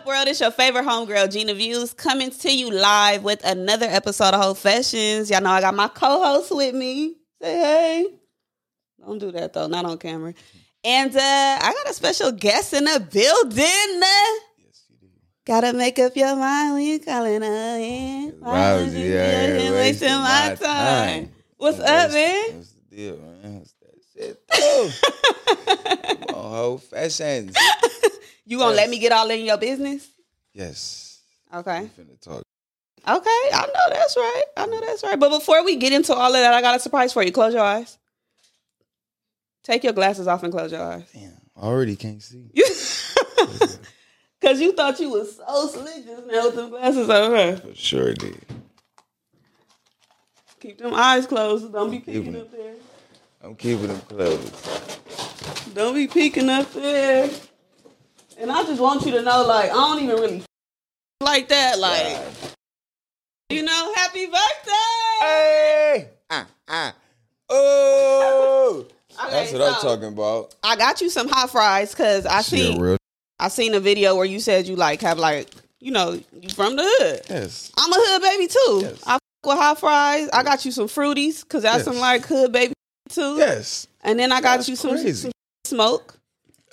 up, world? It's your favorite homegirl, Gina Views, coming to you live with another episode of Hoefessions. Y'all know I got my co-host with me. Say hey. Don't do that though, not on camera. And uh, I got a special guest in the building. Yes, you do. Gotta make up your mind when you calling her in. Why would you here wasting my time? What's up, man? What's the deal, man? What's that shit, though? Come on, Hoefessions. You gonna Yes. let me get all in your business? Yes. Okay. We finna talk. Okay, I know that's right. I know that's right. But before we get into all of that, I got a surprise for you. Close your eyes. Take your glasses off and close your eyes. Damn, I already can't see. Cause you thought you was so slick just now with them glasses on. Huh? For sure did. Keep them eyes closed. Don't be peeking them. up there. I'm keeping them closed. Don't be peeking up there. And I just want you to know, like, I don't even really like that. Like, you know, happy birthday. Hey! Ah, ah. Oh! That's Okay, what I'm talking about. I got you some hot fries because I She seen a real. I seen a video where you said you like have like you know you from the hood. Yes. I'm a hood baby too. Yes. I f- with hot fries. I got you some fruities because that's Yes. some like hood baby too. Yes. And then I got That's you some, some smoke.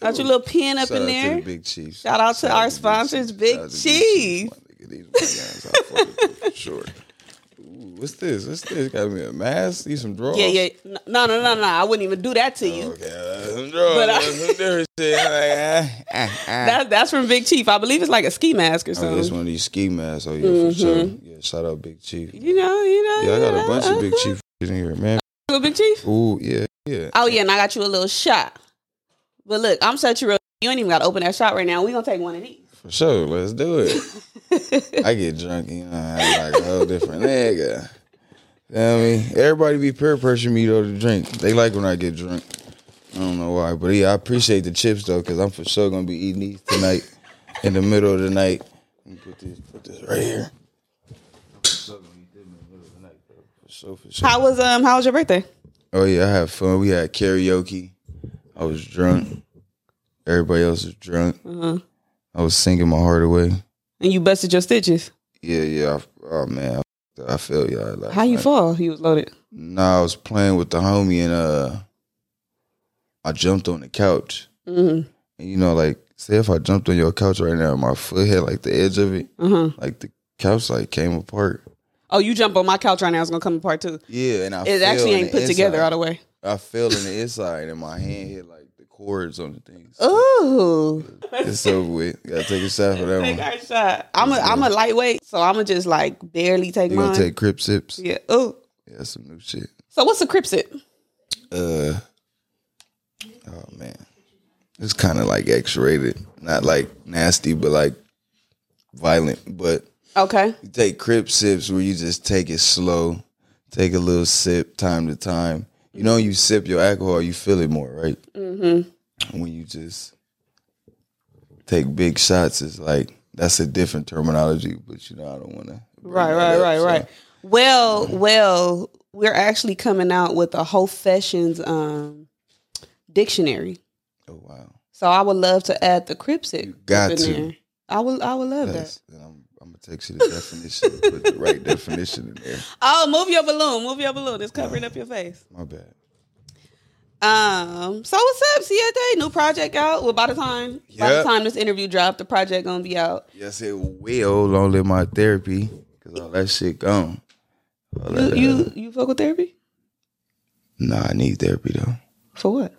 Got your little pen up Shout in there. The Big Chiefs. Shout out to Shout our Big sponsors. Big Chief. my nigga. These my guys. I fuck with them for sure. Ooh, what's this? What's this? Got me a mask? These some drawers? Yeah, yeah. No, no, no, no. I wouldn't even do that to you. Okay, uh, some drawers. But I- some different shit. I'm like, ah, ah, ah. That, that's from Big Chief. I believe it's like a ski mask or Oh, something. this one of these ski masks. Oh yeah, for sure. Yeah, shout out Big Chief. you know, you know. Yeah, I got a bunch of Big Chief in here, man. Little Big Chief. Ooh, yeah, yeah. Oh yeah, and I got you a little shot. But look, I'm such a real. You ain't even got to open that shot right now. We gonna take one of these. For sure, let's do it. I get drunk, you know, I like a whole different nigga. You know what I mean? Everybody be peer pressure me though to drink. They like when I get drunk. I don't know why, but yeah, I appreciate the chips though, cause I'm for sure gonna be eating these tonight in the middle of the night. Let me put this, put this right here. For sure gonna eat them in the middle of the night, though. For sure, for sure. How was um? How was your birthday? Oh yeah, I had fun. We had karaoke. I was drunk. Everybody else was drunk. Uh-huh. I was singing my heart away. And you busted your stitches. Yeah, yeah. I, oh man, I, I feel y'all. Like, How you like, fall? He was loaded. Nah, I was playing with the homie and uh, I jumped on the couch. hmm And you know, like, say if I jumped on your couch right now, my foot hit like the edge of it, Uh huh. like the couch like came apart. Oh, you jump on my couch right now. It's gonna come apart too. Yeah, and I It actually ain't put together all the way. I fell in the inside, and my hand hit like the cords on the things. Ooh. It's over with. Gotta take a shot for that one. Take one. our shot. I'm a I'm a lightweight, so I'm gonna just like barely take You mine. gonna take crip sips? yeah. Ooh. Yeah, that's some new shit. So what's a crip sip? Uh, oh man, it's kind of like X-rated, not like nasty, but like violent. But Okay. you take crip sips where you just take it slow, take a little sip time to time. You know, you sip your alcohol, you feel it more, right? Mm-hmm. When you just take big shots, it's like that's a different terminology. But you know, I don't want to. Right, right, right, right. Well, well, we're actually coming out with a Hoefessions um dictionary. Oh wow, So I would love to add the crip sip got to. there. I would I would love that. I'm, I'm gonna text you the definition, put the right definition in there. Oh, move your balloon. Move your balloon. It's covering up your face. My bad. Um, so what's up, Siete? New project out. Well, by the time by the time this interview dropped, the project gonna be out. Yes, it will. Only my therapy because all that shit gone. All You that, uh, you you fuck with therapy? nah, I need therapy though. For what?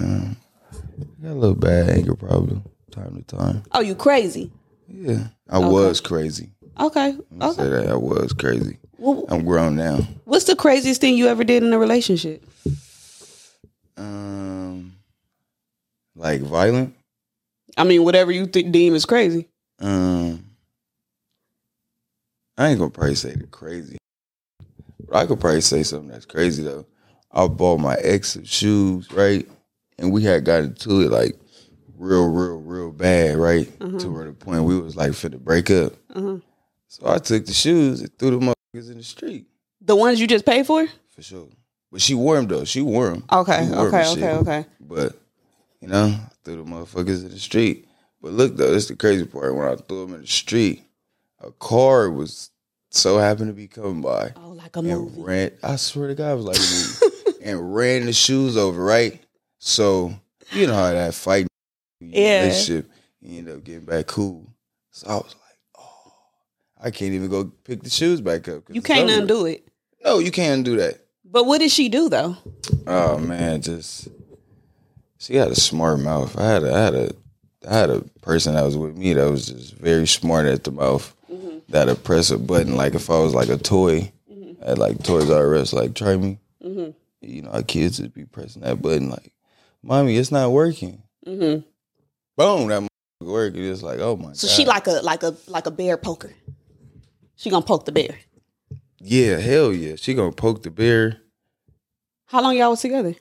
Um, I got a little bad anger problem time to time. Oh, you crazy. Yeah, I was crazy. Okay. I Okay. say that I was crazy. Well, I'm grown now. what's the craziest thing you ever did in a relationship? Um, like violent. I mean, whatever you th- deem is crazy. Um, I ain't gonna probably say the crazy, but I could probably say something that's crazy though. I bought my ex some shoes, right, and we had gotten to it like real, real, real bad, right, to where the point we was like finna break up. Uh-huh. So I took the shoes and threw the motherfuckers in the street The ones you just paid for? for sure. But she wore them though. She wore them. Okay, wore 'em okay, shit. okay, okay. But you know, threw the motherfuckers in the street. But look though, this is the crazy part. When I threw them in the street, a car was so happened to be coming by Oh, like a and movie. ran. I swear to God, it was like a movie. and ran the shoes over. Right, so you know how that fight, Yeah. relationship, He ended up getting back cool. So I was like, oh, I can't even go pick the shoes back up. You can't over. undo it. No, you can't undo that. But what did she do though? Oh man, just she had a smart mouth. I had a, I had a, I had a person that was with me that was just very smart at the mouth. Mm-hmm. That'd press a button like if I was like a toy mm-hmm. at like Toys R Us, like try me. Mm-hmm. You know, our kids would be pressing that button like, "Mommy, it's not working." hmm Boom, that motherfucker working. It's like, oh my So god. she like a like a like a bear poker. She gonna poke the bear. yeah, hell yeah. She gonna poke the bear. How long y'all was together?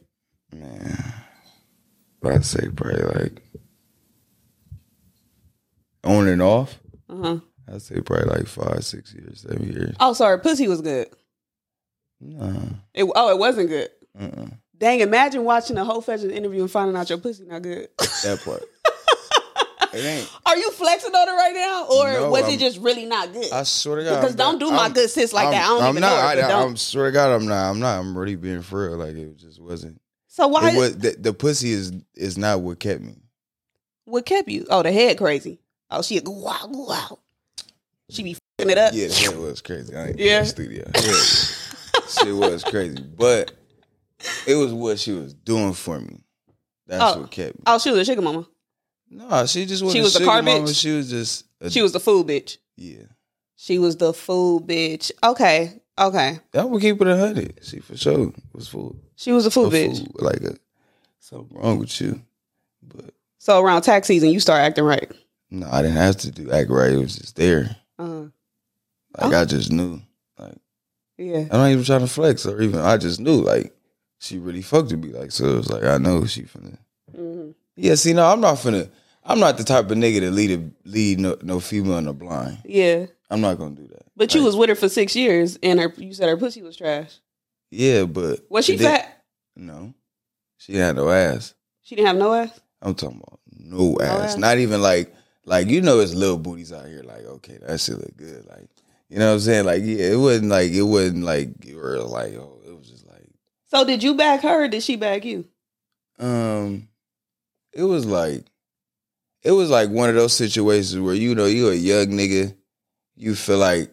Man, I'd say probably like on and off. Uh huh. I'd say probably like five, six years, seven years. Oh, sorry, pussy was good. Nah, It, oh, it wasn't good. uh-uh. Dang, imagine watching a Hoefession interview and finding out your pussy not good. that part. it ain't. Are you flexing on it right now, or No, was I'm- it just really not good? I swear to God. Because don't do my I'm- good sis like I'm, that. I don't I'm even not. know her, I. I'm swear to God, I'm not. I'm not. I'm really being for real. Like it just wasn't. so why? Was the, the pussy is is not what kept me. what kept you? Oh, the head crazy. Oh, she a goo wow wow. She be fucking it up. Yeah, the was crazy. I ain't Yeah. in the studio. Yeah. Shit was crazy, but it was what she was doing for me. That's Oh. what kept me. Oh, she was a sugar mama. No, she just wasn't She was the car mama. bitch? She was just. A, She was the food bitch. Yeah. She was the food bitch. Okay, okay. I would keep it a hundred. She for sure was full. She was a food a bitch. fool, like a something wrong with you. But So around tax season, you start acting right. no, I didn't have to do act right. It was just there. Uh, Like Oh. I just knew. Like yeah. I'm not even trying to flex or even. I just knew. Like she really fucked with me. Like so, it was like I know she finna. hmm Yeah, see, no, I'm not finna. I'm not the type of nigga to lead a, lead no, no female in the blind. Yeah. I'm not gonna do that. But you was with her for six years, and her you said her pussy was trash. yeah, but Was she fat? No, she had no ass. She didn't have no ass. I'm talking about no ass. ass? Not even like like you know it's little booties out here. Like okay, that shit look good. Like you know what I'm saying. Like yeah, it wasn't like it wasn't like you were like oh it was just like So did you back her? or Did she back you? um it was like it was like one of those situations where you know you a young nigga, you feel like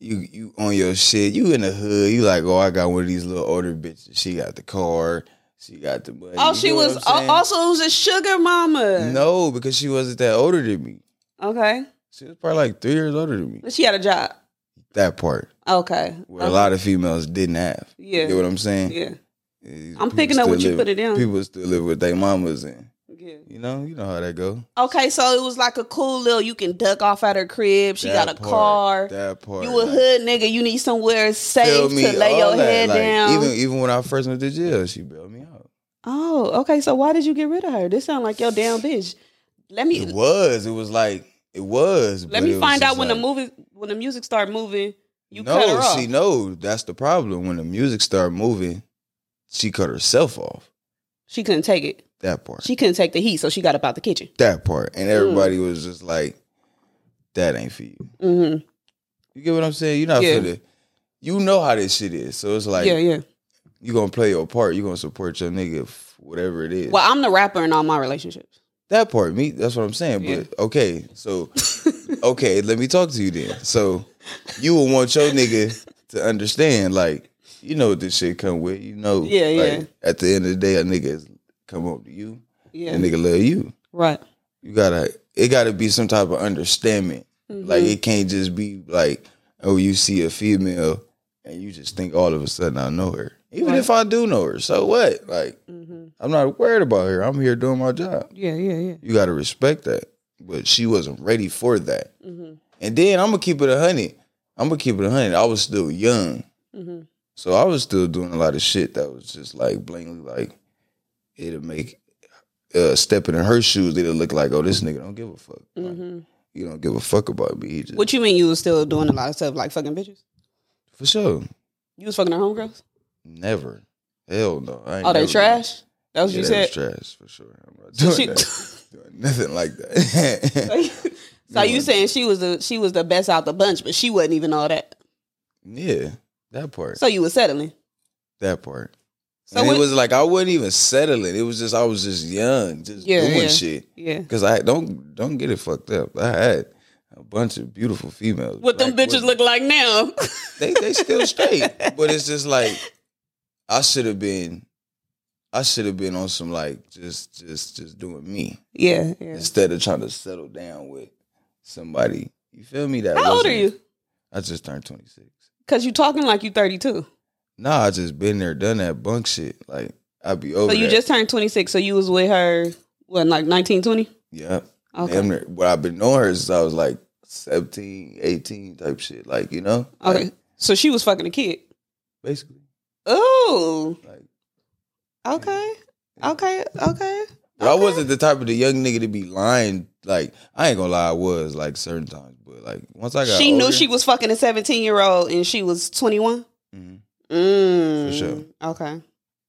you you on your shit. You in the hood. You like oh I got one of these little older bitches. She got the car. She got the money. Oh, You she was also was a sugar mama. no because she wasn't that older than me. Okay. She was probably like three years older than me. But she had a job. That part Okay. where a lot of females didn't have. Yeah. You know what I'm saying? Yeah. I'm picking up what you put it down. People still live with their mamas and Yeah. you know, you know how that go. Okay, so it was like a cool little. You can duck off at her crib. She That got a part, car. That part. You a like, hood nigga. You need somewhere feel safe me, to lay your that, head like, down. Even even when I first went to jail, she bailed me out. oh, okay. So why did you get rid of her? This sound like your damn bitch. Let me It was. It was like it was. let me find out when the like- movie when the music start moving. You no, cut her off. she no. That's the problem. When the music started moving, she cut herself off. She couldn't take it. That part. She couldn't take the heat, so she got up out the kitchen. that part. And everybody was just like, that ain't for you. hmm You get what I'm saying? You're not Yeah. for the you know how this shit is. So it's like yeah, yeah. You're gonna play your part, You're gonna support your nigga whatever it is. Well, I'm the rapper in all my relationships. that part, me, that's what I'm saying. Yeah. But okay, so okay, let me talk to you then. So you will want your nigga to understand, like, you know what this shit come with. You know, Yeah, like, yeah. At the end of the day, a nigga is come up to you, Yeah, a nigga love you. right. You gotta, it gotta be some type of understanding. Mm-hmm. Like it can't just be like, oh, you see a female and you just think all of a sudden I know her. Even Right. if I do know her, so what? Like, hmm I'm not worried about her. I'm here doing my job. Yeah, yeah, yeah. You gotta respect that. But she wasn't ready for that. hmm And then I'm gonna keep it a hundred. I'm gonna keep it a hundred. I was still young. hmm So I was still doing a lot of shit that was just like blatantly like it'll make uh stepping in her shoes, it'll look like, oh, this nigga don't give a fuck. Like, hmm you don't give a fuck about me. He just What you mean you was still doing a lot of stuff like fucking bitches? for sure. You was fucking her homegirls? Never. Hell no. I ain't Oh, they trash? That was Yeah, you that said. trash for sure. I'm not doing she- that. Doing nothing like that. so you saying she was the she was the best out the bunch, but she wasn't even all that. yeah, that part. So you was settling. that part. So and it was like I wasn't even settling. It was just I was just young, just Yeah, doing yeah. shit. Yeah. Cause I don't don't get it fucked up. I had a bunch of beautiful females. What them bitches women. look like now? They they still straight, but it's just like I should have been. I should have been on some like just just just doing me yeah, yeah. instead of trying to settle down with somebody. You feel me? That How old are you? I just turned twenty six. Cause you talking like you 32. Nah, I just been there, done that bunk shit. Like I'd be over. So you that. just turned 26. So you was with her what like 19, 20? yeah. Okay. Damn near- But I've been knowing her since I was like 17, 18 type shit. Like, you know? Okay. Like, so she was fucking a kid. basically. Oh. Like Okay. Okay. Okay. but I wasn't the type of the young nigga to be lying. Like, I ain't gonna lie, I was like certain times. But like once I got She knew she was fucking a 17 year old and she was 21. Mhm. Mm. For sure. Okay.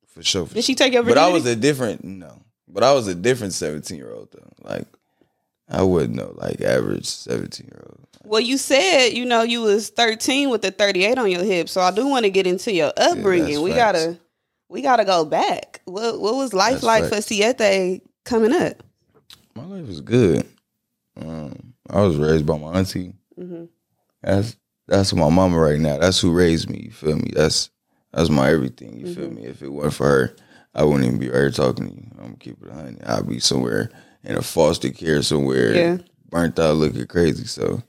for sure. For Did she take your But? I was a different no. But I was a different 17 year old though. Like I wouldn't know, like average 17 year old. well, you said you know you was 13 with the 38 on your hip, so I do want to get into your upbringing. we facts. gotta, we gotta go back. What what was life That's like facts. for Siete coming up? My life was good. Um, I was raised by my auntie. Mhm. That's that's my mama right now. That's who raised me. You feel me? That's that's my everything. You feel me? If it weren't for her, I wouldn't even be right here talking to you. I'm gonna keep it hundred. I'd be somewhere in a foster care somewhere, Yeah. burnt out, looking crazy. So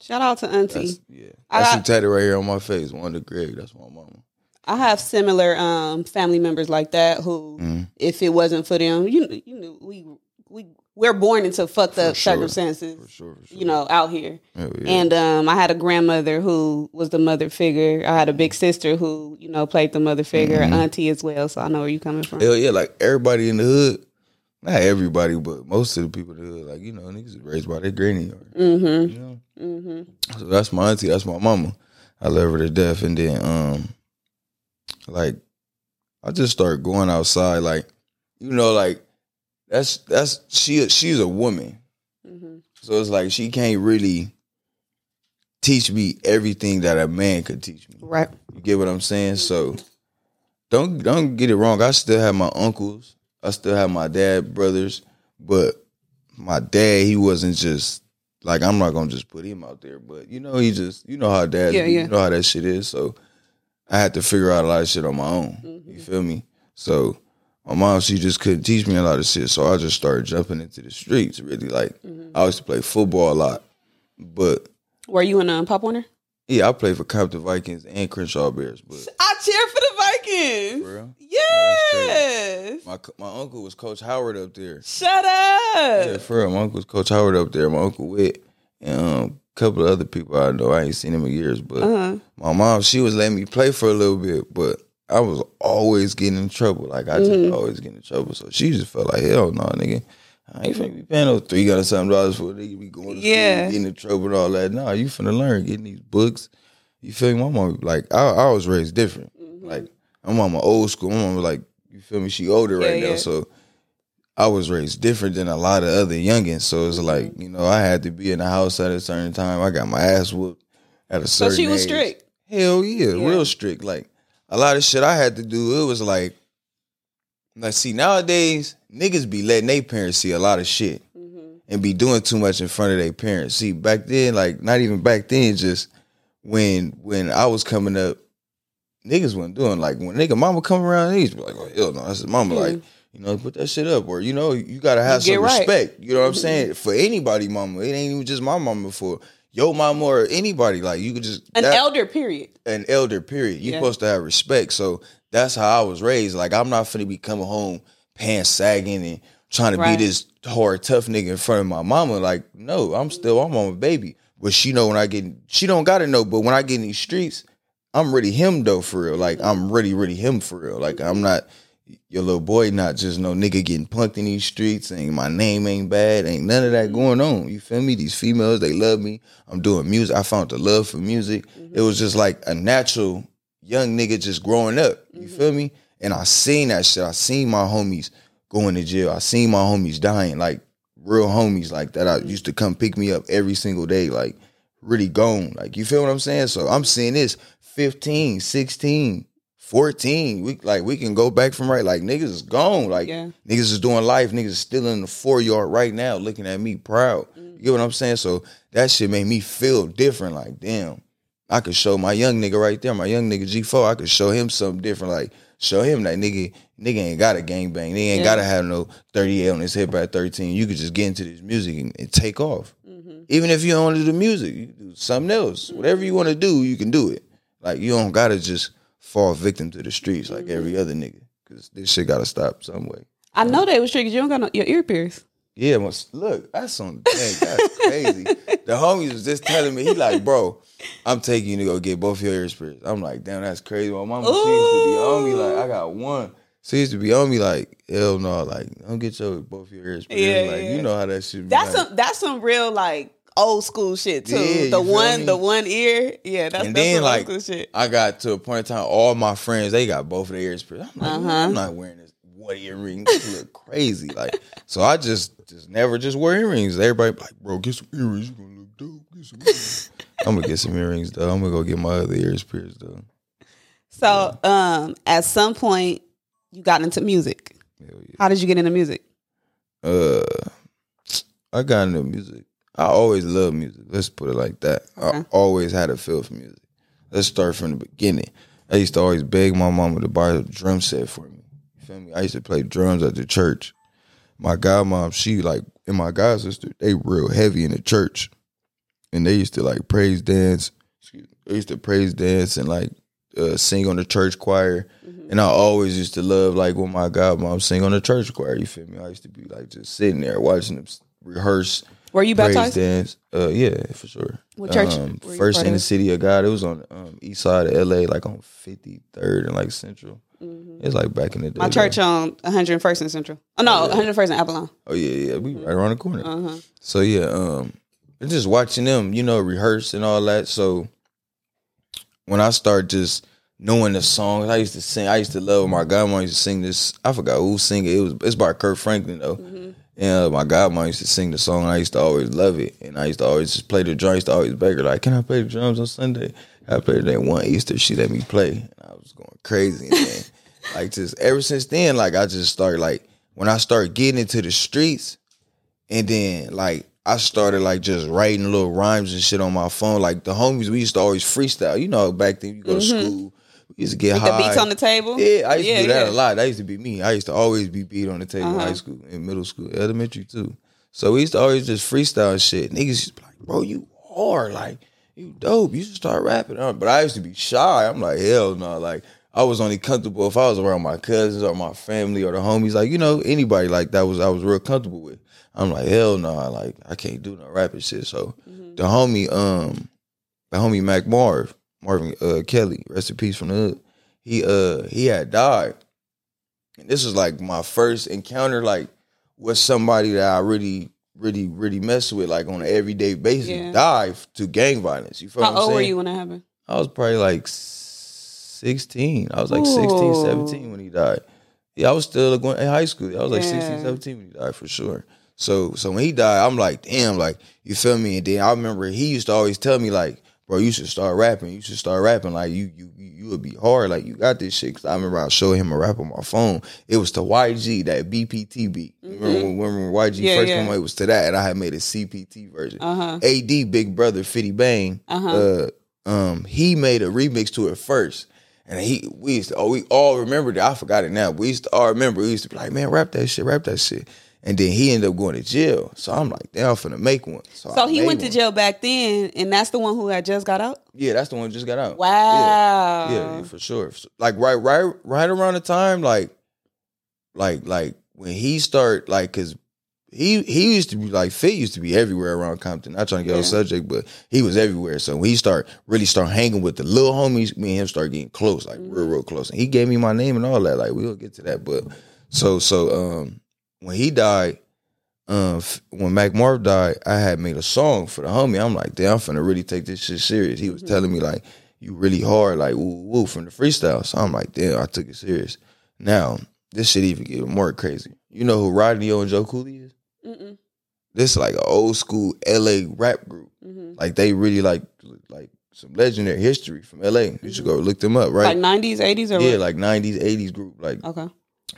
Shout out to Auntie. that's yeah. I That's got- some tattoo right here on my face. Wanda Greg. That's my mama. I have similar um, family members like that who, Mhm. if it wasn't for them, you you know, we we we're born into fucked up sure. circumstances, For sure. For sure. you know, out here. Yeah. And um, I had a grandmother who was the mother figure. I had a big sister who, you know, played the mother figure, Mhm. auntie as well. So I know where you coming from. Hell yeah, like everybody in the hood. Not everybody, but most of the people in the hood, like you know, niggas is raised by their granny or Mm-hmm. you know. Mm-hmm. So that's my auntie. That's my mama. I love her to death. And then, um, like, I just start going outside. Like, you know, like that's that's she. She's a woman, Mm-hmm. so it's like she can't really teach me everything that a man could teach me. Right. You get what I'm saying? So don't don't get it wrong. I still have my uncles. I still have my dad brothers, but my dad he wasn't just like I'm not gonna just put him out there, but you know he just you know how dads Yeah, yeah. you know how that shit is. So I had to figure out a lot of shit on my own. Mm-hmm. You feel me? So my mom she just couldn't teach me a lot of shit, so I just started jumping into the streets. Really, like Mm-hmm. I used to play football a lot, but Were you in um, Pop Warner? yeah, I played for Compton Vikings and Crenshaw Bears, but. I cheer for the Vikings. For real? Yes. My my uncle was Coach Howard up there. Shut up. Yeah, for real. My uncle was Coach Howard up there. My uncle Witt and um, a couple of other people I know. I ain't seen them in years, but Uh-huh. my mom she was letting me play for a little bit, but I was always getting in trouble. Like I just Mm-hmm. always get in trouble. So she just felt like hell no, nigga. I ain't finna be paying no three hundred something dollars for a nigga be going to Yeah. school, getting in trouble and all that. Nah, you finna learn, getting these books. You feel me? My mom like I, I was raised different. Mm-hmm. Like my mama old school. My mama like you feel me? She older Yeah, right now, yeah. so I was raised different than a lot of other youngins. So it's like Mm-hmm. you know I had to be in the house at a certain time. I got my ass whooped at a certain. Time. So she was age. strict. Hell yeah, Yeah. real strict. Like a lot of shit I had to do. It was like, like see nowadays niggas be letting their parents see a lot of shit Mm-hmm. and be doing too much in front of their parents. See back then, like not even back then, just when when I was coming up, niggas wasn't doing like when nigga mama come around, niggas be like, oh, hell no, that's his mama. Like you know, put that shit up, or you know, you gotta have Get some right. respect. You know what I'm saying? For anybody, mama, it ain't even just my mama. For your mama or anybody, like you could just An that- elder, period. an elder, period. You're Yeah. supposed to have respect. So that's how I was raised. Like I'm not finna be coming home pants sagging and trying to Right. be this hard tough nigga in front of my mama. Like, no, I'm still I'm on a baby. But she know when I get she don't gotta know, but when I get in these streets, I'm really him though for real. Like I'm really, really him for real. Like I'm not your little boy, not just no nigga getting punked in these streets. Ain't my name ain't bad. Ain't none of that going on. You feel me? These females, they love me. I'm doing music. I found the love for music. It mm-hmm. was just like a natural young nigga just growing up. You mm-hmm. feel me? And I seen that shit. I seen my homies going to jail. I seen my homies dying, like real homies like that. I mm-hmm. used to come pick me up every single day, like really gone. Like you feel what I'm saying? So I'm seeing this 15, 16, 14. We like we can go back from right. Like niggas is gone. Like Yeah. niggas is doing life. Niggas is still in the four yard right now, looking at me proud. You mm. get what I'm saying? So that shit made me feel different. Like damn, I could show my young nigga right there, my young nigga G4. I could show him something different. Like show him that nigga, nigga ain't got a gang bang. They ain't Yeah. gotta have no 38 on his hip at 13. You could just get into this music and, and take off. Mm-hmm. Even if you don't want to do the music, you do something else. Whatever you want to do, you can do it. Like you don't gotta just fall victim to the streets like every mm-hmm. other nigga. Cause this shit gotta stop some way. I know they was tricky. You don't got no, your ear pierced. Yeah, must look, that's on dang, that's crazy. the homies was just telling me, he like, bro, I'm taking you to go get both your ears pierced. I'm like, damn, that's crazy. My mama she used to be on me like, I got one. She used to be on me like, hell no, like, don't get your both your ears pierced. Yeah, like, yeah. you know how that shit be. That's like. some that's some real like old school shit too. Yeah, the one the one ear. Yeah, that's, and that's then like old school shit. I got to a point in time, all my friends they got both of their ears pierced. I'm like, Uh-huh. I'm not wearing this one earring. This look crazy. Like, so I just just never just wear earrings. Everybody like, bro, get some earrings. You gonna look dope. Get some earrings. I'm gonna get some earrings though. I'm gonna go get my other ears pierced though. So um at some point you got into music. Yeah. How did you get into music? Uh, I got into music. I always loved music. Let's put it like that. I always had a feel for music. Let's start from the beginning. I used to always beg my mama to buy a drum set for me. You feel me? I used to play drums at the church. My godmom, she like, and my god sister, they real heavy in the church. And they used to like praise dance. Excuse me. They used to praise dance and like uh, sing on the church choir. And I always used to love like when my godmom sing on the church choir. You feel me? I used to be like just sitting there watching them rehearse Were you praise baptized? dance. Uh, yeah, for sure. What church Um, were you first part in the of? city of God. It was on um, east side of LA, like on Fifty Third and like Central. It's like back in the day. Mm-hmm. My church on 101st and Central. Oh no, 101st and Avalon. Oh yeah, yeah. We right around the corner. Uh-huh. So yeah, um, and just watching them, you know, rehearse and all that. So when I start just knowing the songs, I used to sing. I used to love my godmom used to sing this. I forgot who sang it. It was it's by Kirk Franklin though. And uh, my godmom used to sing the song. I used to always love it, and I used to always just play the drums. I used to always beg her like, "Can I play the drums on Sunday?" I played that one Easter. She let me play, and I was going crazy. And then, like just ever since then, like I just started like when I started getting into the streets, and then like I started like just writing little rhymes and shit on my phone. Like the homies, we used to always freestyle. You know, back then you go to school, used to get. With high. the beats on the table. Yeah, I used to do that yeah. a lot. That used to be me. I used to always be beat on the table in Uh-huh. high school, in middle school, elementary too. So we used to always just freestyle shit. Niggas used like, bro, you hard. Like, you dope. You should start rapping. Uh, But I used to be shy. I'm like, hell no. Like, I was only comfortable if I was around my cousins or my family or the homies. Like, you know, anybody like that was I was real comfortable with. I'm like, hell no. Like, I can't do no rapping shit. So Mm-hmm. the homie, um, the homie Mac Marv, Marvin uh, Kelly, rest in peace from the hood. He uh he had died. And this was like my first encounter like with somebody that I really, really, really mess with, like on an everyday basis, Yeah. died to gang violence. You feel How what I'm old were you when that happened? I was probably like 16. I was like 16, 17 when he died. Yeah, I was still going in high school. I was like Yeah. 16, 17 when he died for sure. So so when he died, I'm like, damn, like, you feel me? And then I remember he used to always tell me, like, bro, you should start rapping. You should start rapping. Like, you you you you would be hard. Like, you got this shit. Cause I remember I showed him a rap on my phone. It was to YG, that BPT beat. Remember, when, when YG Mm-hmm. Yeah, first yeah. came out, it was to that. And I had made a CPT version. Uh-huh. AD Big Brother Fitty Bang, Uh-huh. uh, um, he made a remix to it first. And he we used to oh we all remembered it. I forgot it now. We used to all remember. We used to be like, man, rap that shit, rap that shit. And then he ended up going to jail. So I'm like, damn, I'm finna make one. So, So he went to jail back then, and that's the one who had just got out. Yeah, that's the one that just got out. Wow. Yeah, yeah, for sure. Like right, right, right around the time, like, like, like when he start, like, cause he he used to be like Fit used to be everywhere around Compton. Not trying to get Yeah. on subject, but he was everywhere. So when he start really start hanging with the little homies, me and him start getting close, like real, real close. And he gave me my name and all that. Like we'll get to that, but so so um when he died. Um, f- when Mac Marv died, I had made a song for the homie. I'm like, damn, I'm finna really take this shit serious. He was telling me like, you really hard, like woo woo from the freestyle. So I'm like, damn, I took it serious. Now, this shit even get more crazy. You know who Rodney O and Joe Cooley is? Mm-mm. This is like an old school LA rap group. Mhm. Like they really like like some legendary history from LA. You should go look them up, right? Like nineties, eighties, or yeah, what? like nineties, eighties group. Like okay.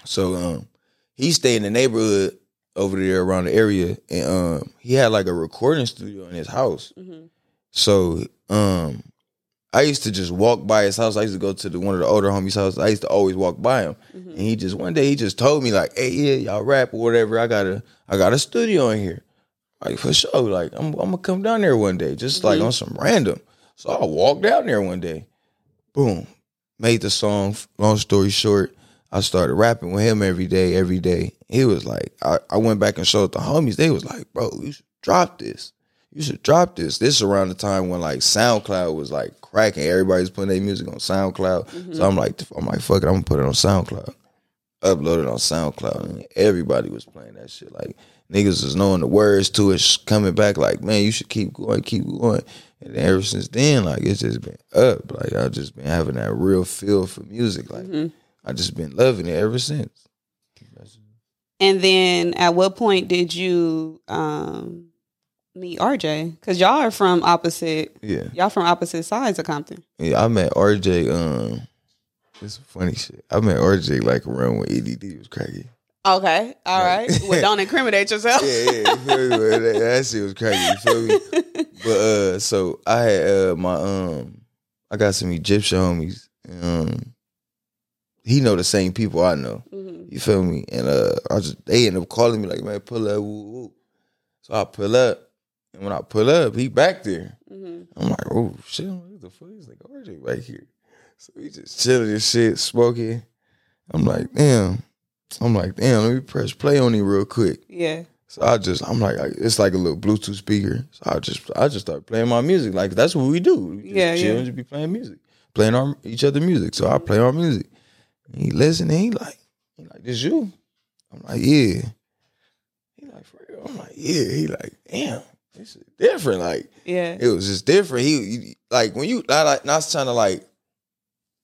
so um he stayed in the neighborhood over there around the area and um he had like a recording studio in his house. hmm So um I used to just walk by his house. I used to go to the one of the older homies' house. I used to always walk by him. Mm-hmm. And he just one day he just told me like, "Hey, yeah, y'all rap or whatever. I got a I got a studio in here." Like for sure. Like I'm I'm gonna come down there one day, just like Mhm. on some random. So I walked down there one day. Boom, made the song. Long story short, I started rapping with him every day, every day. He was like, I, I went back and showed the homies. They was like, bro, you should drop this. You should drop this. This is around the time when like SoundCloud was like cracking. Everybody's putting their music on SoundCloud. So I'm like, I'm like, fuck it, I'm gonna put it on SoundCloud. Upload it on SoundCloud, and everybody was playing that shit. Like niggas was knowing the words to it, coming back like, man, you should keep going, keep going. And ever since then, like it's just been up. Like I've just been having that real feel for music. Like Mhm. I just been loving it ever since. And then, at what point did you um, meet RJ? Because y'all are from opposite. Yeah, Y'all from opposite sides of Compton. yeah. I met RJ. Um, it's funny shit. I met RJ like around when EDD was cracking. Okay, all Right. right. Well, don't incriminate yourself. yeah, yeah, you feel me? Well, that, that shit was crazy. You feel me? But uh, so I had uh my um, I got some Egyptian homies. Um, he know the same people I know. Mhm. You feel me? And uh, I just they end up calling me like, man, pull up, woo, woo. So I pull up, and when I pull up, he back there. Mhm. I'm like, oh shit, what the fuck? is like, RJ right here. So we just chilling and shit, smoking. I'm like, damn. I'm like, damn, let me press play on it real quick. Yeah. So I just, I'm like, it's like a little Bluetooth speaker. So I just, I just start playing my music. Like that's what we do. We just Yeah, chill yeah. and just be playing music, playing our each other music. So I play our music. He listen he like, he like, this you? I'm like, yeah. He like, for real? I'm like, yeah. He like, damn, this is different. Like Yeah. it was just different. He, he- like when you, I like not trying to like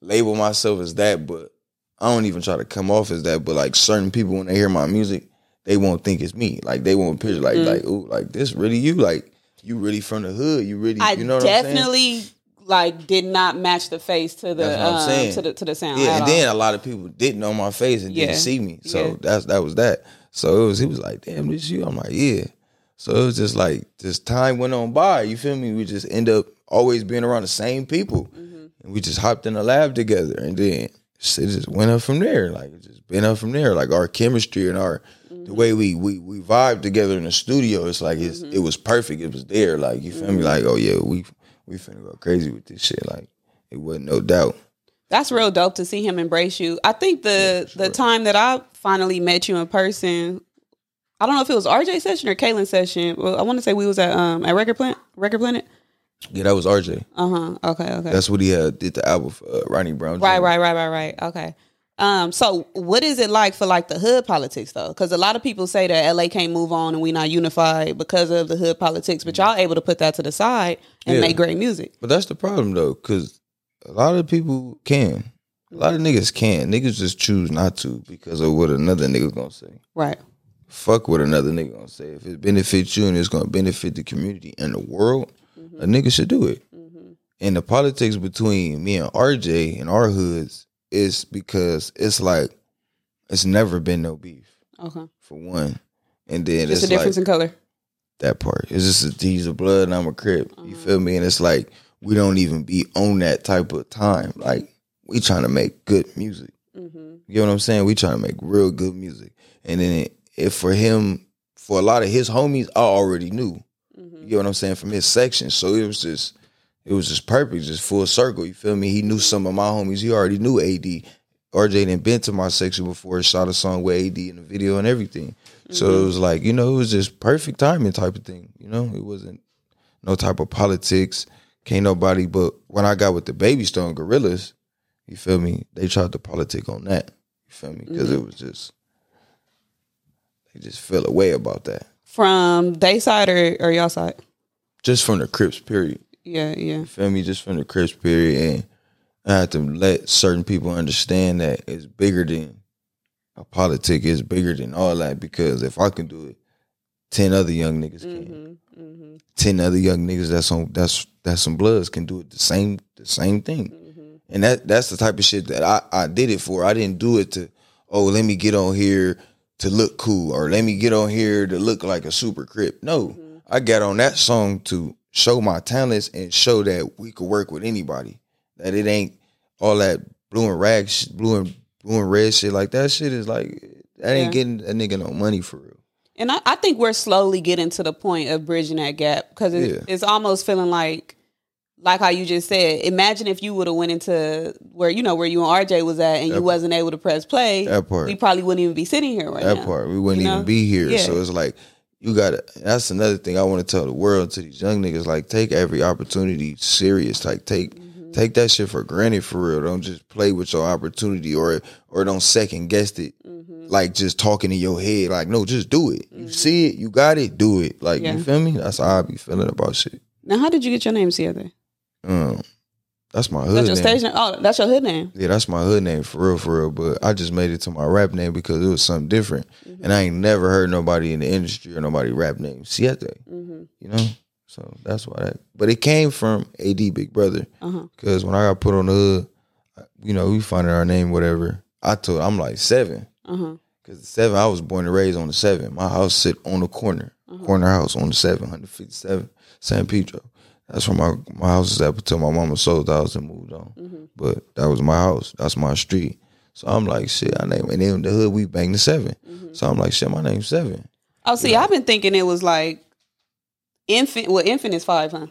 label myself as that, but I don't even try to come off as that. But like certain people, when they hear my music, they won't think it's me. Like they won't picture like Mm. like ooh like this really you like you really from the hood. You really I you know what I'm saying? definitely like did not match the face to the That's what I'm um, to the to the sound. Yeah, and all. then a lot of people didn't know my face and Yeah. didn't see me. So Yeah. that's that was that. So it was he was like, damn, this you? I'm like, yeah. So it was just like this time went on by. You feel me? We just end up always being around the same people, Mm-hmm. and we just hopped in the lab together, and then it just went up from there. Like it just been up from there. Like our chemistry and our Mm-hmm. the way we we we vibe together in the studio. It's like it's Mm-hmm. it was perfect. It was there. Like you feel me? Like oh yeah, we we finna go crazy with this shit. Like it wasn't no doubt. That's real dope to see him embrace you. I think the the time that I finally met you in person, I don't know if it was RJ session or Kaylin session. Well, I want to say we was at um at Record Plant, Record Planet. Yeah, that was RJ. Uh huh. Okay. Okay. That's what he had did the album for uh, Ronnie Brown. right. Right. Right. Right. Right. Okay. Um. So, what is it like for like the hood politics though? Because a lot of people say that LA can't move on and we not unified because of the hood politics, but mm. y'all able to put that to the side and Yeah. make great music. But that's the problem though, because a lot of people can. A lot of niggas can. Niggas just choose not to because of what another nigga gonna say. Right. Fuck what another nigga gonna say. If it benefits you and it's gonna benefit the community and the world, mm-hmm. a nigga should do it. Mm-hmm. And the politics between me and RJ and our hoods is because it's like it's never been no beef Okay. for one, and then Just it's a difference like, in color. that part. It's just a, he's a blood and I'm a crip. You feel me? And it's like we don't even be on that type of time. Like we trying to make good music. Mm-hmm. You know what I'm saying? We trying to make real good music. And then if for him, for a lot of his homies, I already knew. Mm-hmm. You know what I'm saying? From his section. So it was just it was just perfect, just full circle. You feel me? He knew some of my homies. He already knew AD. RJ didn't been to my section before, He shot a song with AD in the video and everything. So it mm-hmm. was like, you know, it was just perfect timing type of thing. You know, it wasn't no type of politics. Can't nobody but when I got with the Baby Stone Gorillas, you feel me? They tried to politic on that. You feel me? Because it mm-hmm. was just they just feel a way about that. From they side or, or y'all side? Just from the Crips, period. Yeah, yeah. You feel me? Just from the Crips period. And I had to let certain people understand that it's bigger than a politic is bigger than all that because if I can do it, ten other young niggas can. Mm-hmm. Mm-hmm. Ten other young niggas that's on that's that's some bloods can do it the same the same thing. Mm-hmm. And that that's the type of shit that I, I did it for. I didn't do it to, oh, let me get on here to look cool or let me get on here to look like a super crip. No. Mm-hmm. I got on that song to show my talents and show that we could work with anybody. That it ain't all that blue and rag blue and blue and red shit. Like that shit is like that ain't Yeah. getting a nigga no money for real. And I, I think we're slowly getting to the point of bridging that gap because it, Yeah. it's almost feeling like, like how you just said. Imagine if you would have went into where you know where you and RJ was at, and you That- wasn't able to press play. That part. we probably wouldn't even be sitting here right that now. That part. We wouldn't you even be here. Yeah. So it's like you gotta that's another thing I want to tell the world to these young niggas, like take every opportunity serious. Like take Mm-hmm. take that shit for granted for real. Don't just play with your opportunity or or don't second guess it. Mm-hmm. Like just talking in your head. Like, no, just do it. You see it, you got it, do it. Like Yeah. you feel me? That's how I be feeling about shit. Now, how did you get your name together? Um that's my hood That's your name. stage name. Oh, that's your hood name. Yeah, that's my hood name for real, for real. But I just made it to my rap name because it was something different, Mm-hmm. and I ain't never heard nobody in the industry or nobody rap name Siete. Mm-hmm. You know, so that's why that. But it came from AD Big Brother Uh huh. because when I got put on the hood, you know, we finding our name, whatever. I told I'm like seven Uh huh. because the seven I was born and raised on the seven. My house sit on the corner, Uh-huh. corner house on the seven, 157 San Pedro. That's where my my house is at until my mama sold the house and moved on. Mm-hmm. But that was my house. That's my street. So I'm like, shit, I name and in the hood we bang the 7 Mm-hmm. So I'm like, shit, my name's seven. Oh, see, I've been thinking it was like infant. Well, infant is five, huh?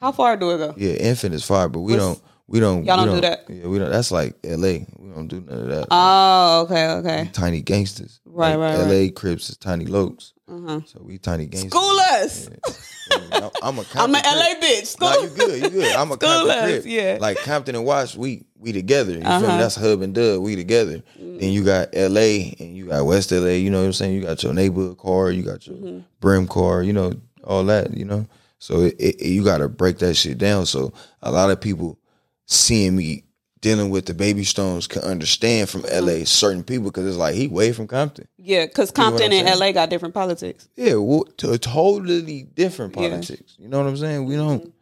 How far do it go? Yeah, infant is five, but we What's- don't we don't Y'all we don't do that? Yeah, we don't that's like LA. We don't do none of that. Oh, okay, okay. tiny gangsters. Right, right, LA Crips is tiny lokes. Uh-huh. So we tiny gangsters. School us. I'm- I'm a I'm Compton an LA bitch. School. Nah, you good, you good. I'm a School Compton us, Crip. yeah. Like Compton and Watts, we we together. You Uh-huh. me? That's Hub and Dub, we together. Mm. Then you got LA and you got West LA, you know what I'm saying? You got your neighborhood car, you got your Mm-hmm. brim car, you know, all that, you know. So it, it, you got to break that shit down. So a lot of people seeing me dealing with the baby stones can understand from. LA certain people because it's like he way from Compton. Yeah, because Compton I'm and? LA got different politics. Yeah, well, to totally different Yeah. Mm-hmm. politics. You know what I'm saying? We don't,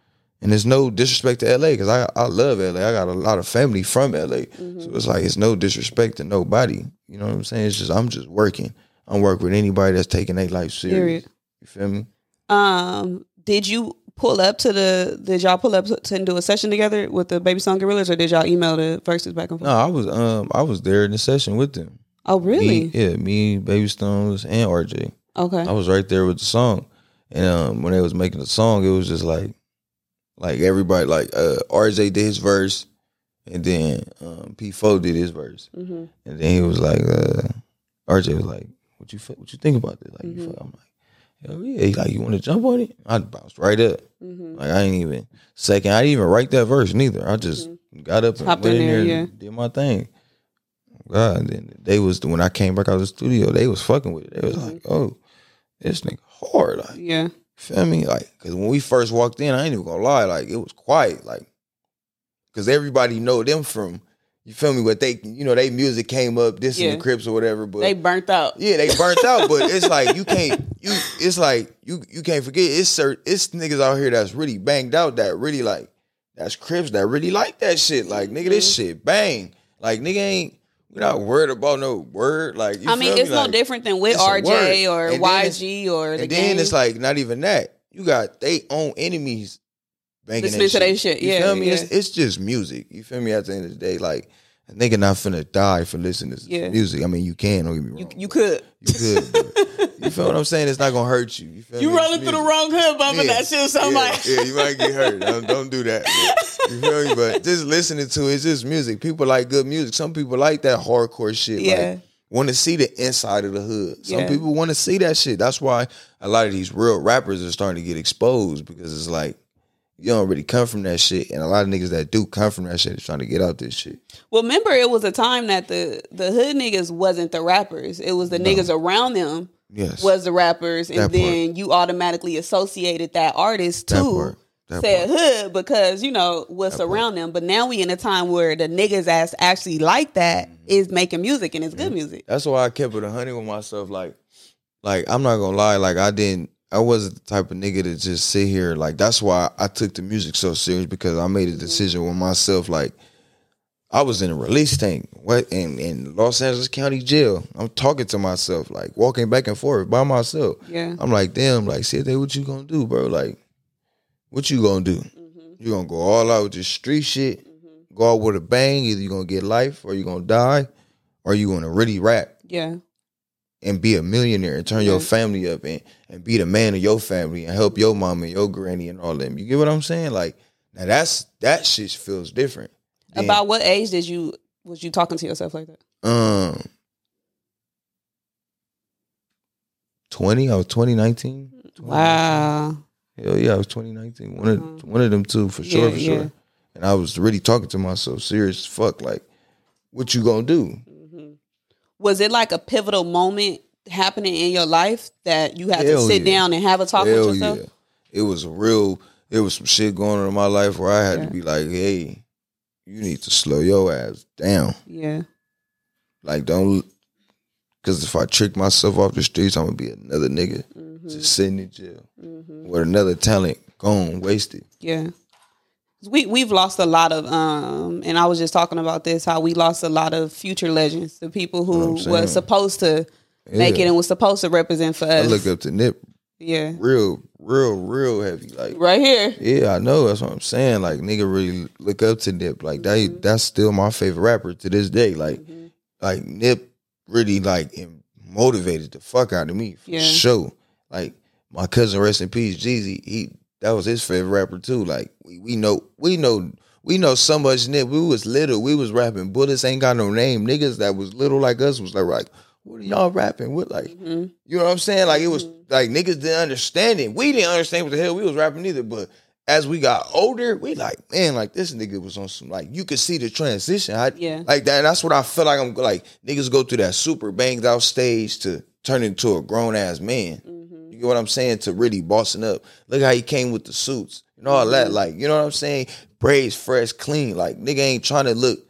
and there's no disrespect to LA because I I love LA. I got a lot of family from LA, Mm-hmm. so it's like it's no disrespect to nobody. You know what I'm saying? It's just I'm just working. I'm working with anybody that's taking their life serious. Period. You feel me? Um, did you pull up to the? Did y'all pull up to do a session together with the Baby Stone Gorillas, or did y'all email the verses back and forth? No, I was um I was there in the session with them. Oh, really? Me, yeah, me, Baby Stones, and RJ. Okay. I was right there with the song, and um, when they was making the song, it was just like, like everybody, like uh, RJ did his verse, and then um, P4 did his verse, Mm-hmm. and then he was like, uh, RJ was like, "What you what you think about this?" Like, you Mhm. feel? I'm like, "Hell yeah!" He like, "You want to jump on it?" I bounced right up. Mm-hmm. Like I ain't even second. I didn't even write that verse neither. I just got up and Hopped went in there, and did my thing. God, then they was when I came back out of the studio, they was fucking with it. They was like, "Oh, this nigga hard." Like, Yeah. feel me? Like, cause when we first walked in, I ain't even gonna lie. Like, it was quiet. Like, cause everybody know them from. You feel me? But they, you know, they music came up, this Yeah. and the Crips or whatever. But They burnt out. yeah, they burnt out, but it's like you can't you it's like you you can't forget it's certain it's niggas out here that's really banged out that really like that's Crips that really like that shit. Like nigga, this Mm-hmm. shit bang. Like nigga ain't we not worried about no word. Like you I mean, feel me? it's no Like, different than with RJ or And YG or the And then game. it's like not even that. You got they own enemies banging Listening that shit. shit. You Yeah, feel me? It's, it's just music. You feel me? At the end of the day, like a nigga not finna die for listening to Yeah. music. I mean, you can. Don't get me wrong. you, you could. You could. you feel what I'm saying? It's not gonna hurt you. You, feel You me? Rolling through the wrong hood bumping Yeah. that shit. So I'm yeah, like, yeah, you might get hurt. Don't, don't do that. But, you feel me? But just listening to it, it's just music. People like good music. Some people like that hardcore shit. Yeah. Like, want to see the inside of the hood. Some Yeah. people want to see that shit. That's why a lot of these real rappers are starting to get exposed because it's like you don't really come from that shit, and a lot of niggas that do come from that shit is trying to get out this shit. well, remember it was a time that the the hood niggas wasn't the rappers. It was the niggas around them Yes, was the rappers, and That part. then you automatically associated that artist that too. part. That said part. hood because you know what's around them. But now we in a time where the niggas that's actually like that Mm-hmm. is making music and it's good music. That's why I kept it a hundred with myself. Like, like I'm not gonna lie. Like I didn't. I wasn't the type of nigga to just sit here. Like that's why I took the music so serious because I made a decision with myself. Like I was in a release tank. What in in Los Angeles County Jail. I'm talking to myself. Like walking back and forth by myself. Yeah. I'm like, damn. Like, see, what you gonna do, bro? Like, what you gonna do? Mm-hmm. You gonna go all out with this street shit? Mm-hmm. Go out with a bang? Either you gonna get life or you gonna die, or you gonna really rap Yeah. And be a millionaire and turn your family up and, and be the man of your family and help your mom and your granny and all them. You get what I'm saying? Like now that's that shit feels different. Then, About what age did you was you talking to yourself like that? um twenty, I was 2019. 2019. Wow. Hell yeah, I was 2019. One of Mhm. one of them two for sure, Yeah, for sure. yeah. And I was really talking to myself serious fuck, like, what you gonna do? Was it like a pivotal moment happening in your life that you had Hell to sit yeah. down and have a talk Hell with yourself? yeah. It was a real it was some shit going on in my life where I had Yeah. to be like, hey, you need to slow your ass down. Yeah. Like don't cause if I trick myself off the streets, I'm gonna be another nigga Mm-hmm. just sitting in jail. With another talent gone, wasted. Yeah. We we've lost a lot of um and I was just talking about this how we lost a lot of future legends, the people who were supposed to make it and was supposed to represent for us I look up to Nip yeah. real, real, real heavy. Like Right here. Yeah, I know. That's what I'm saying. Like nigga really look up to Nip. Like Mm-hmm. that that's still my favorite rapper to this day. Like like Nip really like motivated the fuck out of me for Yeah. sure. Like my cousin rest in peace, Jeezy, he that was his favorite rapper too. Like we, we know we know we know so much Nip. We was little, we was rapping. Bullets ain't got no name. Niggas that was little like us was like, like what are y'all rapping? What like Mm-hmm. you know what I'm saying? Like it was like niggas didn't understand it. We didn't understand what the hell we was rapping either. But as we got older, we like, man, like this nigga was on some like you could see the transition. I, Yeah. Like that. And that's what I feel like I'm like niggas go through that super banged out stage to turn into a grown ass man. You what I'm saying? To really bossing up. Look how he came with the suits and all that. Mm-hmm. Like, you know what I'm saying? Braids fresh, clean. Like nigga ain't trying to look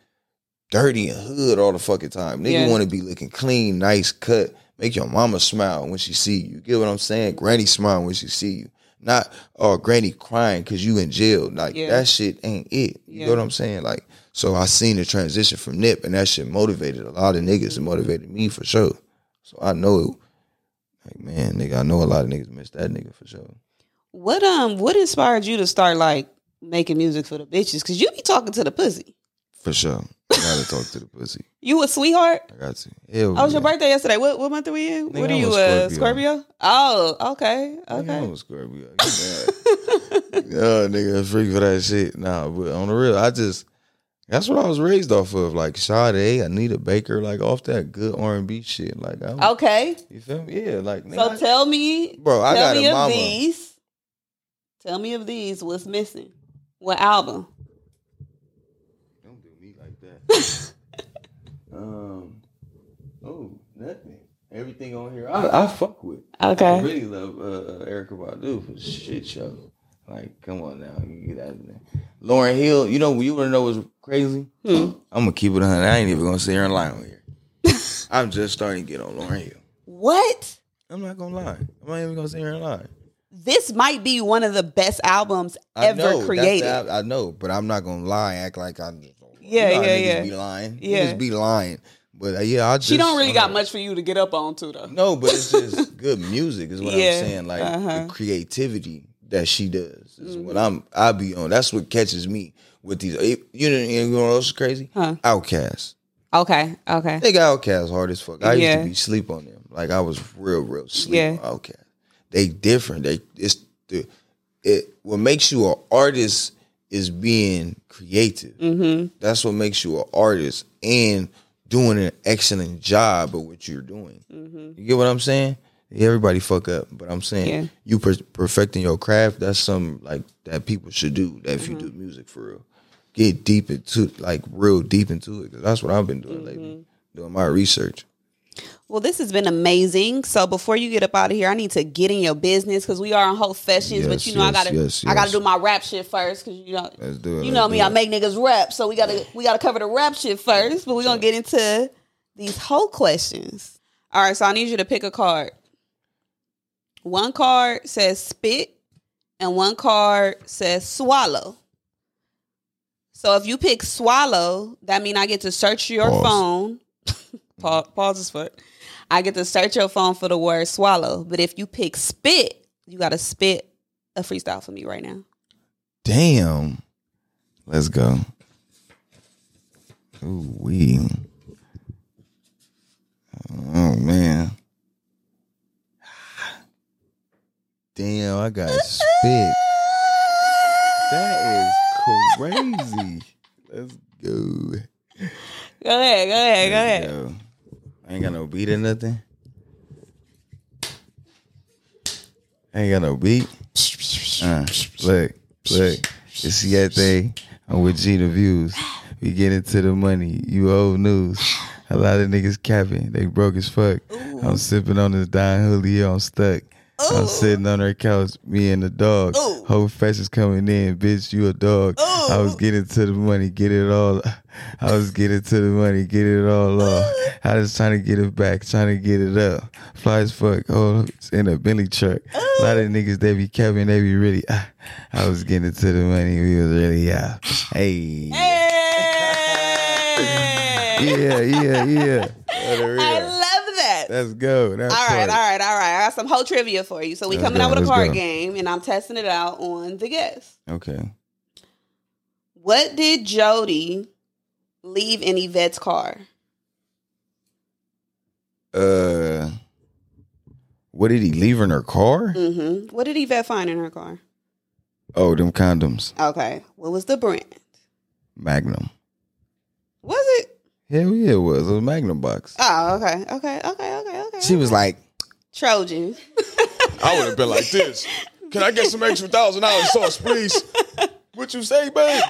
dirty and hood all the fucking time. Nigga Yeah. want to be looking clean, nice cut. Make your mama smile when she see you. Get what I'm saying? Granny smile when she see you. Not oh granny crying because you in jail. Like Yeah. that shit ain't it. You Yeah. know what I'm saying? Like so I seen the transition from Nip and that shit motivated a lot of niggas and motivated me for sure. So I know it. Like man, nigga, I know a lot of niggas miss that nigga for sure. What um what inspired you to start like making music for the bitches? Cause you be talking to the pussy. For sure. I gotta talk to the pussy. You a sweetheart? I got to. Hell How was your birthday yesterday? What what month are we in? Nigga, what are I'm you, a uh Scorpio. Scorpio? Oh, okay. Nigga, Okay. I'm a Scorpio. Yeah, nigga, I'm for that shit. Nah, but on the real, I just that's what I was raised off of. Like Sade, Anita Baker, like off that good R and B shit. Like, I'm, Okay. you feel me? Yeah, like, So nigga, I- tell me bro, I tell got me a of mama. these. Tell me of these. What's missing? What album? Don't do me like that. um, oh, nothing. Everything on here, I, I fuck with. I Okay. really love uh, Erykah Badu for shit show. Like, come on now, get out of there. Lauryn Hill, you know, you want to know what's crazy? Hmm. I'm gonna keep it hundred. I ain't even gonna sit here and lie on here. I'm just starting to get on Lauryn Hill. What? I'm not gonna lie. I'm not even gonna sit here and lie. This might be one of the best albums I ever know, created. the- I know, but I'm not gonna lie. Act like I'm. Yeah, you know yeah, yeah. Be lying. Yeah. Niggas be lying. But uh, yeah, I just. she don't really uh, got much for you to get up on too though. No, but it's just good music is what Yeah, I'm saying. Like uh-huh. the creativity that she does is what I'm. I be on. That's what catches me with these. eh, You know, you know what else is crazy? Huh. OutKast. Okay. Okay. They got OutKast hard as fuck. I Yeah. used to be sleep on them. Like I was real, real sleep Yeah. on OutKast. They different. They it's the it. What makes you an artist is being creative. Mm-hmm. That's what makes you an artist and doing an excellent job of what you're doing. You get what I'm saying? Everybody fuck up, but I'm saying Yeah. you per- perfecting your craft. That's something like that people should do. That if you do mm-hmm. music for real, get deep into like real deep into it. Cause that's what I've been doing lately, mm-hmm. doing my research. Well, this has been amazing. So before you get up out of here, I need to get in your business because we are on Hoefessions. but you know, I gotta, yes, I gotta do my rap shit first because you know, it. you know me. I make niggas rap, so we gotta, we gotta cover the rap shit first. But we're gonna get into these whole questions. All right, so I need you to pick a card. One card says spit, and one card says swallow. So if you pick swallow, that means I get to search your Pause. phone. pause, pause is fuck. I get to search your phone for the word swallow. But if you pick spit, you got to spit a freestyle for me right now. Damn. Let's go. Ooh wee. Oh man. Damn, I got spit. That is crazy. Let's go. Go ahead, go ahead, go ahead. Yo, I ain't got no beat or nothing. I ain't got no beat. Uh, look, look. You see that thing? I'm with Gina Views. We get into the money. You old news. A lot of niggas capping. They broke as fuck. I'm sipping on this Don Julio. I'm stuck. I'm sitting on her couch, me and the dog. Ooh. Whole is coming in, bitch. You a dog. I was getting to the money, get it all. I was getting to the money, get it all off. I was trying to get it back, trying to get it up. Fly as fuck. Oh, it's in a Bentley truck. A lot of niggas they be capping, they be really. ah. I was getting to the money, we was really out. Hey. Hey! Yeah, yeah, yeah. Let it I rip. love that. Let's go. That all right, all right, all right. I got some whole trivia for you. So we Let's coming go, out with a card go. game, and I'm testing it out on the guests. Okay. What did Jody leave in Yvette's car? Uh, what did he leave in her car? Mm-hmm. What did Yvette find in her car? Oh, them condoms. Okay. What was the brand? Magnum. Was it? Hell yeah, it was. It was a Magnum box. Oh, okay. Okay. Okay. Okay. Okay. She was like, Trojan. I would have been like this. Can I get some extra thousand dollars sauce, please? What you say, babe?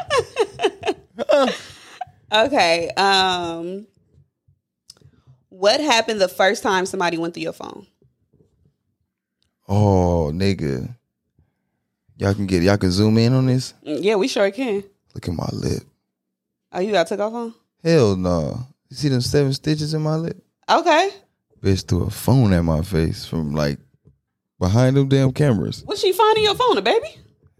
okay. Um what happened the first time somebody went through your phone? Oh, nigga. Y'all can get y'all can zoom in on this. Mm, Yeah, we sure can. Look at my lip. Oh, you got took off on? Hell no. You see them seven stitches in my lip? Okay. Bitch threw a phone at my face from like behind them damn cameras. What's she finding your phone, a baby?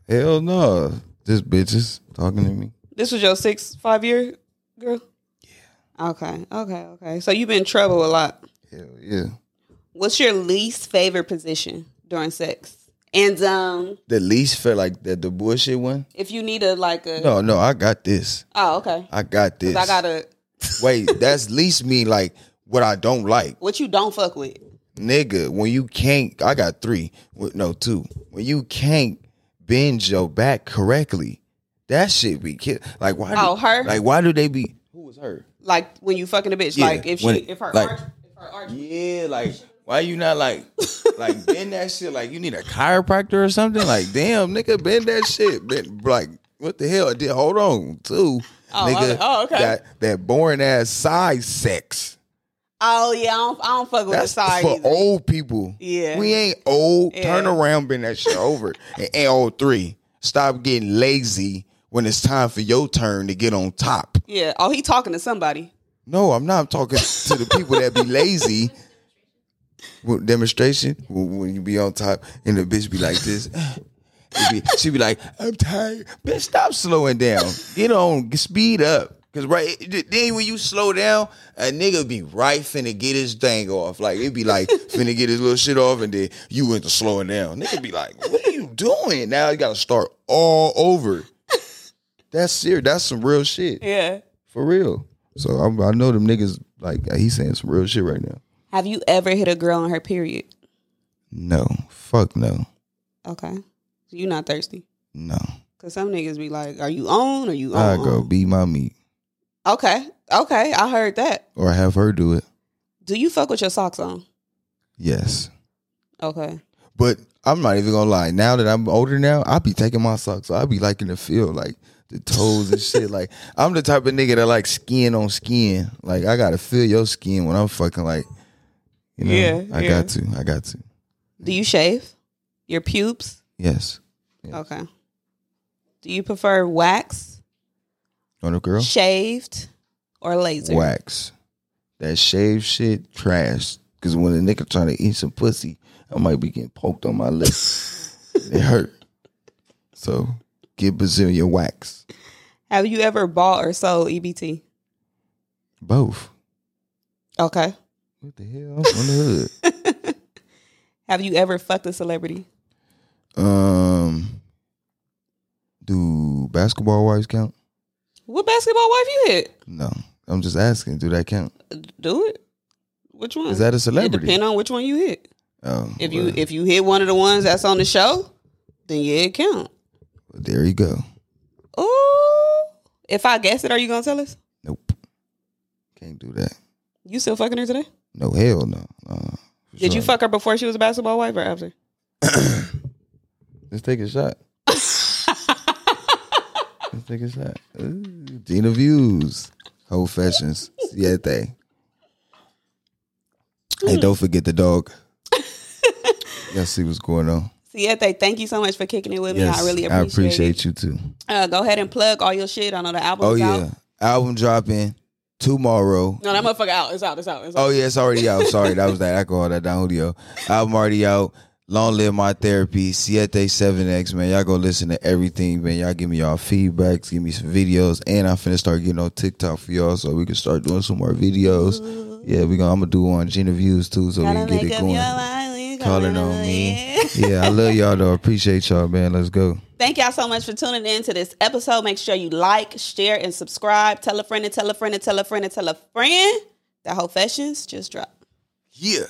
Hell no. Just bitches talking to me. This was your six, five year girl? Yeah. Okay, okay, okay. So you've been in trouble a lot. Hell yeah. What's your least favorite position during sex? And um, The least felt like the, the bullshit one. if you need a like a No, no, I got this. oh okay, I got this. I gotta Wait, that's least mean like what I don't like. what you don't fuck with. Nigga, when you can't I got three. No, two. When you can't bend your back correctly, that shit be kid. Like why do, Oh, her? Like why do they be who was her? Like when you fucking a bitch, Yeah, like if she it- if her like- arch, if her arch, Yeah, like why you not like like bend that shit like you need a chiropractor or something? Like damn, nigga, bend that shit. Bend, like what the hell? Did hold on, too. Oh, nigga, okay. Oh, okay. That that boring ass side sex. oh yeah, I don't, I don't fuck with the That's side. for either. old people. Yeah. we ain't old. Yeah. Turn around, bend that shit over. and ain't old oh, three. Stop getting lazy when it's time for your turn to get on top. Yeah. Oh, he talking to somebody. No, I'm not talking to the people that be lazy. With demonstration when when you be on top and the bitch be like this. be- she be like, "I'm tired, bitch. Stop slowing down. Get on, speed up." Cause right then when you slow down, a nigga be right finna get his thing off. Like it be like finna get his little shit off, and then you went to slowing down. Nigga be like, "What are you doing?" Now you gotta start all over. That's serious. That's some real shit. Yeah. For real. So I, I know them niggas like he's saying some real shit right now. Have you ever hit a girl on her period? No, fuck no, Okay. You not thirsty? no. Cause some niggas be like, "Are you on? Are you on?" I go beat my meat Okay. Okay. I heard that. or have her do it. Do you fuck with your socks on? Yes, Okay. but I'm not even gonna lie. Now that I'm older now, I be taking my socks. I be liking to feel like the toes and shit. Like I'm the type of nigga that like skin on skin. Like I gotta feel your skin when I'm fucking like You know, Yeah, I yeah. got to. I got to. Do you shave your pubes? Yes. Yeah. Okay. Do you prefer wax, On a girl? shaved, or laser? Wax. That shave shit, trash. Because when a nigga trying to eat some pussy, I might be getting poked on my lip. it hurt. So get Brazilian wax. Have you ever bought or sold EBT? Both. Okay. What the hell? I'm from the hood. Have you ever fucked a celebrity? Um, do basketball wives count? What basketball wife you hit? No, I'm just asking. Do that count? Do it. Which one? Is that a It celebrity? depend on which one you hit. Oh, If you if you hit one of the ones that's on the show, then yeah, it count. there you go. Oh, if I guess it, are you gonna tell us? Nope, can't do that. You still fucking her today? No hell no. Uh, Did you fuck her before she was a basketball wife or after? Let's take a shot. Let's take a shot. Ooh, Gina views, Hoefessions, siete. Hey, don't forget the dog. Y'all see what's going on. Siete, thank you so much for kicking it with me. I really I appreciate, it. I appreciate you too. Uh, go ahead and plug all your shit. I know the album. Oh out. yeah, album dropping tomorrow. No, that motherfucker out. It's out. It's out. It's out. Oh yeah, it's already out. Sorry, that was that. I called that down, Julio. Album already out. Long live my therapy. Siete Seven X man. Y'all go listen to everything, man. Y'all give me y'all feedbacks, give me some videos, and I'm finna start getting on TikTok for y'all, so we can start doing some more videos. Yeah, we gonna. I'm gonna do one Gina views too, so we Gotta can get it going. your mind when you Calling on me. Here. Yeah, I love y'all though. Appreciate y'all, man. Let's go. Thank y'all so much for tuning in to this episode. Make sure you like, share, and subscribe. Tell a friend and tell a friend and tell a friend and tell a friend. That Hoefessions just dropped. Yeah.